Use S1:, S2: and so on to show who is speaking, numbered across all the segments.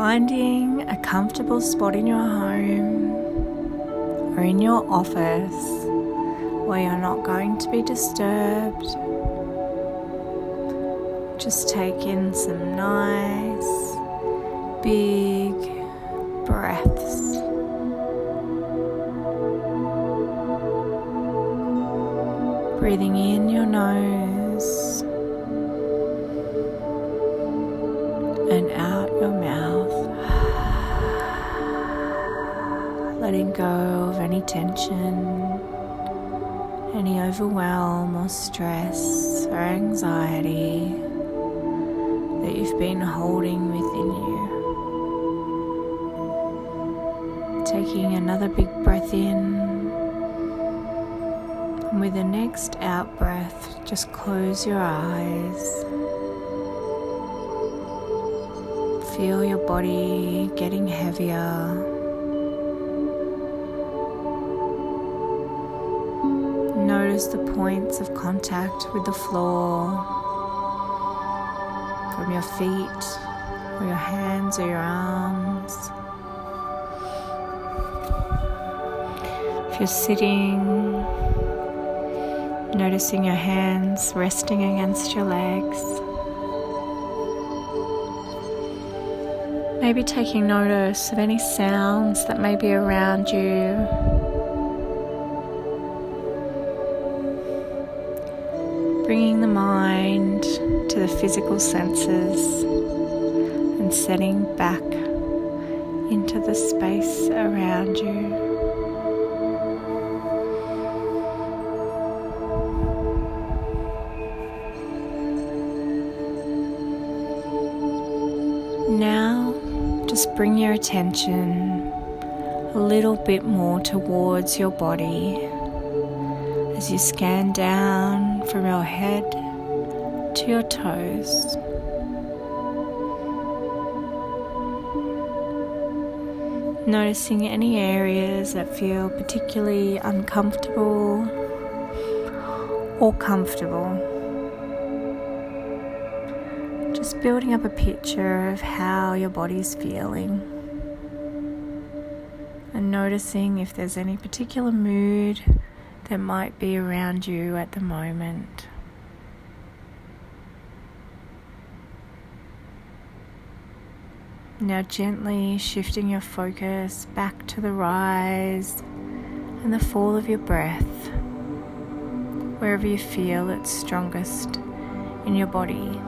S1: Finding a comfortable spot in your home or in your office where you're not going to be disturbed. Just take in some nice, big breaths. Breathing in your nose Letting go of any tension, any overwhelm or stress or anxiety that you've been holding within you. Taking another big breath in. And with the next out breath, just close your eyes. Feel your body getting heavier. Notice the points of contact with the floor from your feet or your hands or your arms. If you're sitting, noticing your hands resting against your legs. Maybe taking notice of any sounds that may be around you. Bringing the mind to the physical senses and setting back into the space around you. Now, just bring your attention a little bit more towards your body as you scan down from your head to your toes. Noticing any areas that feel particularly uncomfortable or comfortable. Just building up a picture of how your body's feeling. And noticing if there's any particular mood that might be around you at the moment. Now, gently shifting your focus back to the rise and the fall of your breath, wherever you feel it's strongest in your body.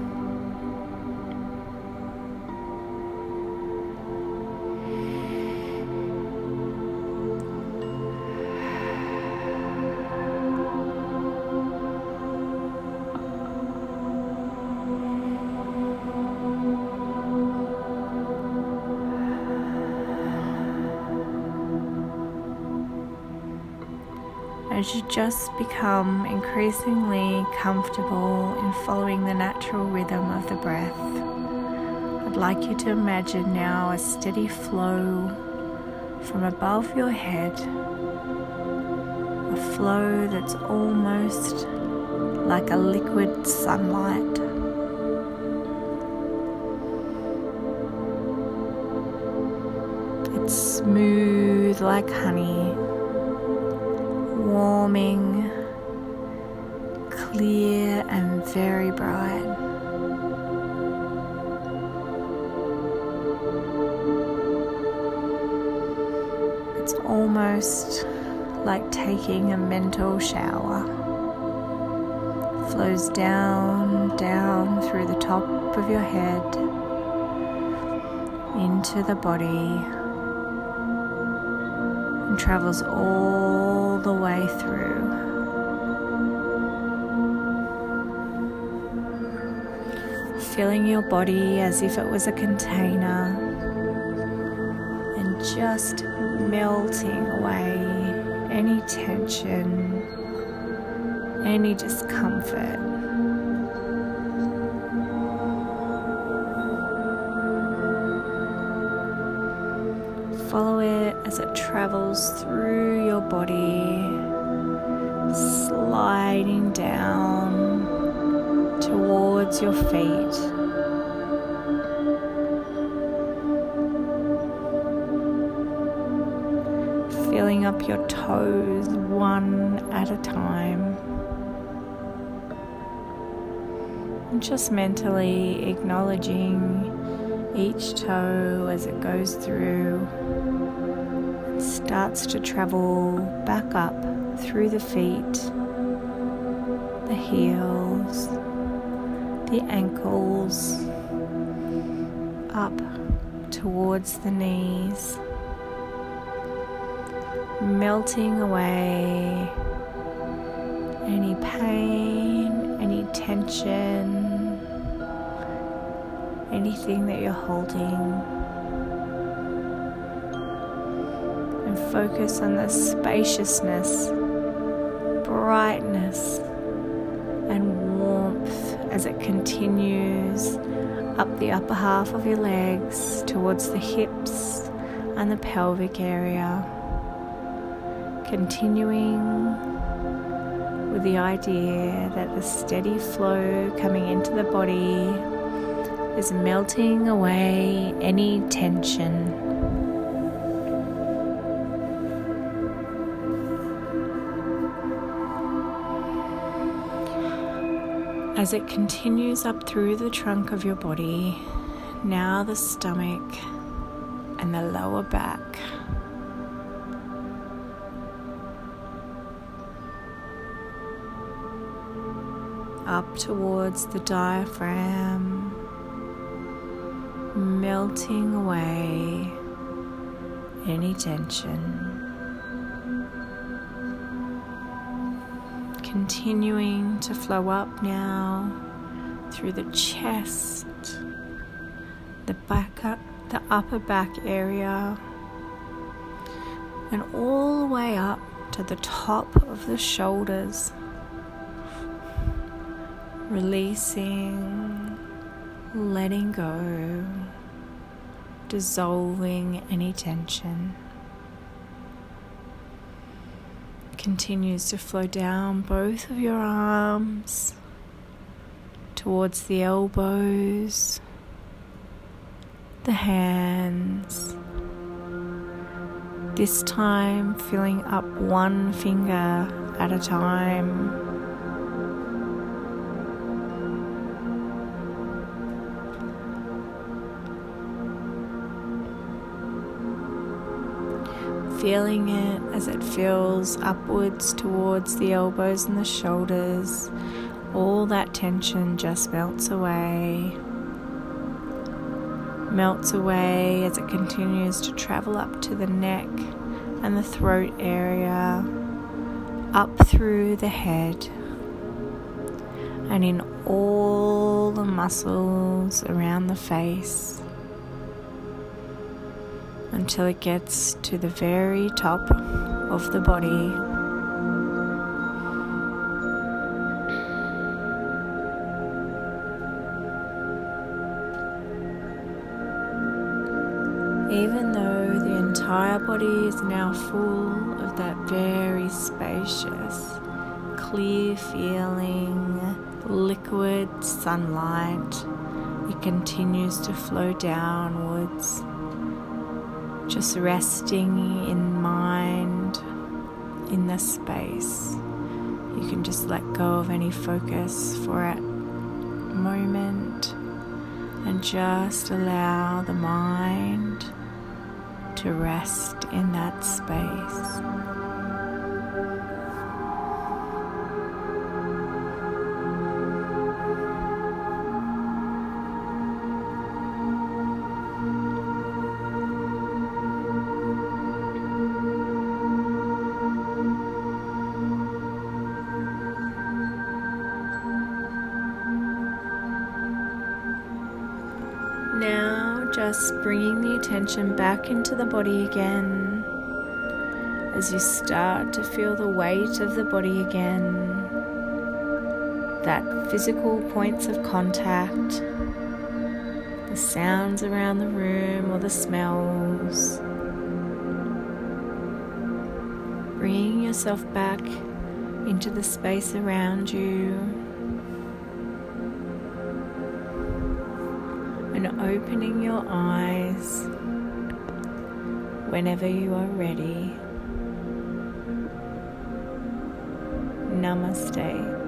S1: As you just become increasingly comfortable in following the natural rhythm of the breath, I'd like you to imagine now a steady flow from above your head, a flow that's almost like a liquid sunlight. It's smooth like honey warming, clear, and very bright. It's almost like taking a mental shower. Flows down, down through the top of your head, into the body, and travels all the way through. Filling your body as if it was a container and just melting away any tension, any discomfort. follow it as it travels through your body, sliding down towards your feet. Filling up your toes one at a time. And just mentally acknowledging each toe as it goes through starts to travel back up through the feet, the heels, the ankles, up towards the knees, melting away any pain, any tension, anything that you're holding. And focus on the spaciousness, brightness, and warmth as it continues up the upper half of your legs towards the hips and the pelvic area. Continuing with the idea that the steady flow coming into the body is melting away any tension. As it continues up through the trunk of your body, now the stomach and the lower back. Up towards the diaphragm, melting away any tension. Continuing to flow up now through the chest, the back up, the upper back area, and all the way up to the top of the shoulders. Releasing, letting go, dissolving any tension. Continues to flow down both of your arms towards the elbows, the hands. This time, filling up one finger at a time. Feeling it as it feels upwards towards the elbows and the shoulders. All that tension just melts away. Melts away as it continues to travel up to the neck and the throat area, up through the head, and in all the muscles around the face until it gets to the very top of the body. Even though the entire body is now full of that very spacious, clear feeling, liquid sunlight, it continues to flow downwards just resting in mind in this space. You can just let go of any focus for a moment and just allow the mind to rest in that space. Just bringing the attention back into the body again as you start to feel the weight of the body again, that physical points of contact, the sounds around the room or the smells. Bringing yourself back into the space around you. and opening your eyes whenever you are ready. Namaste.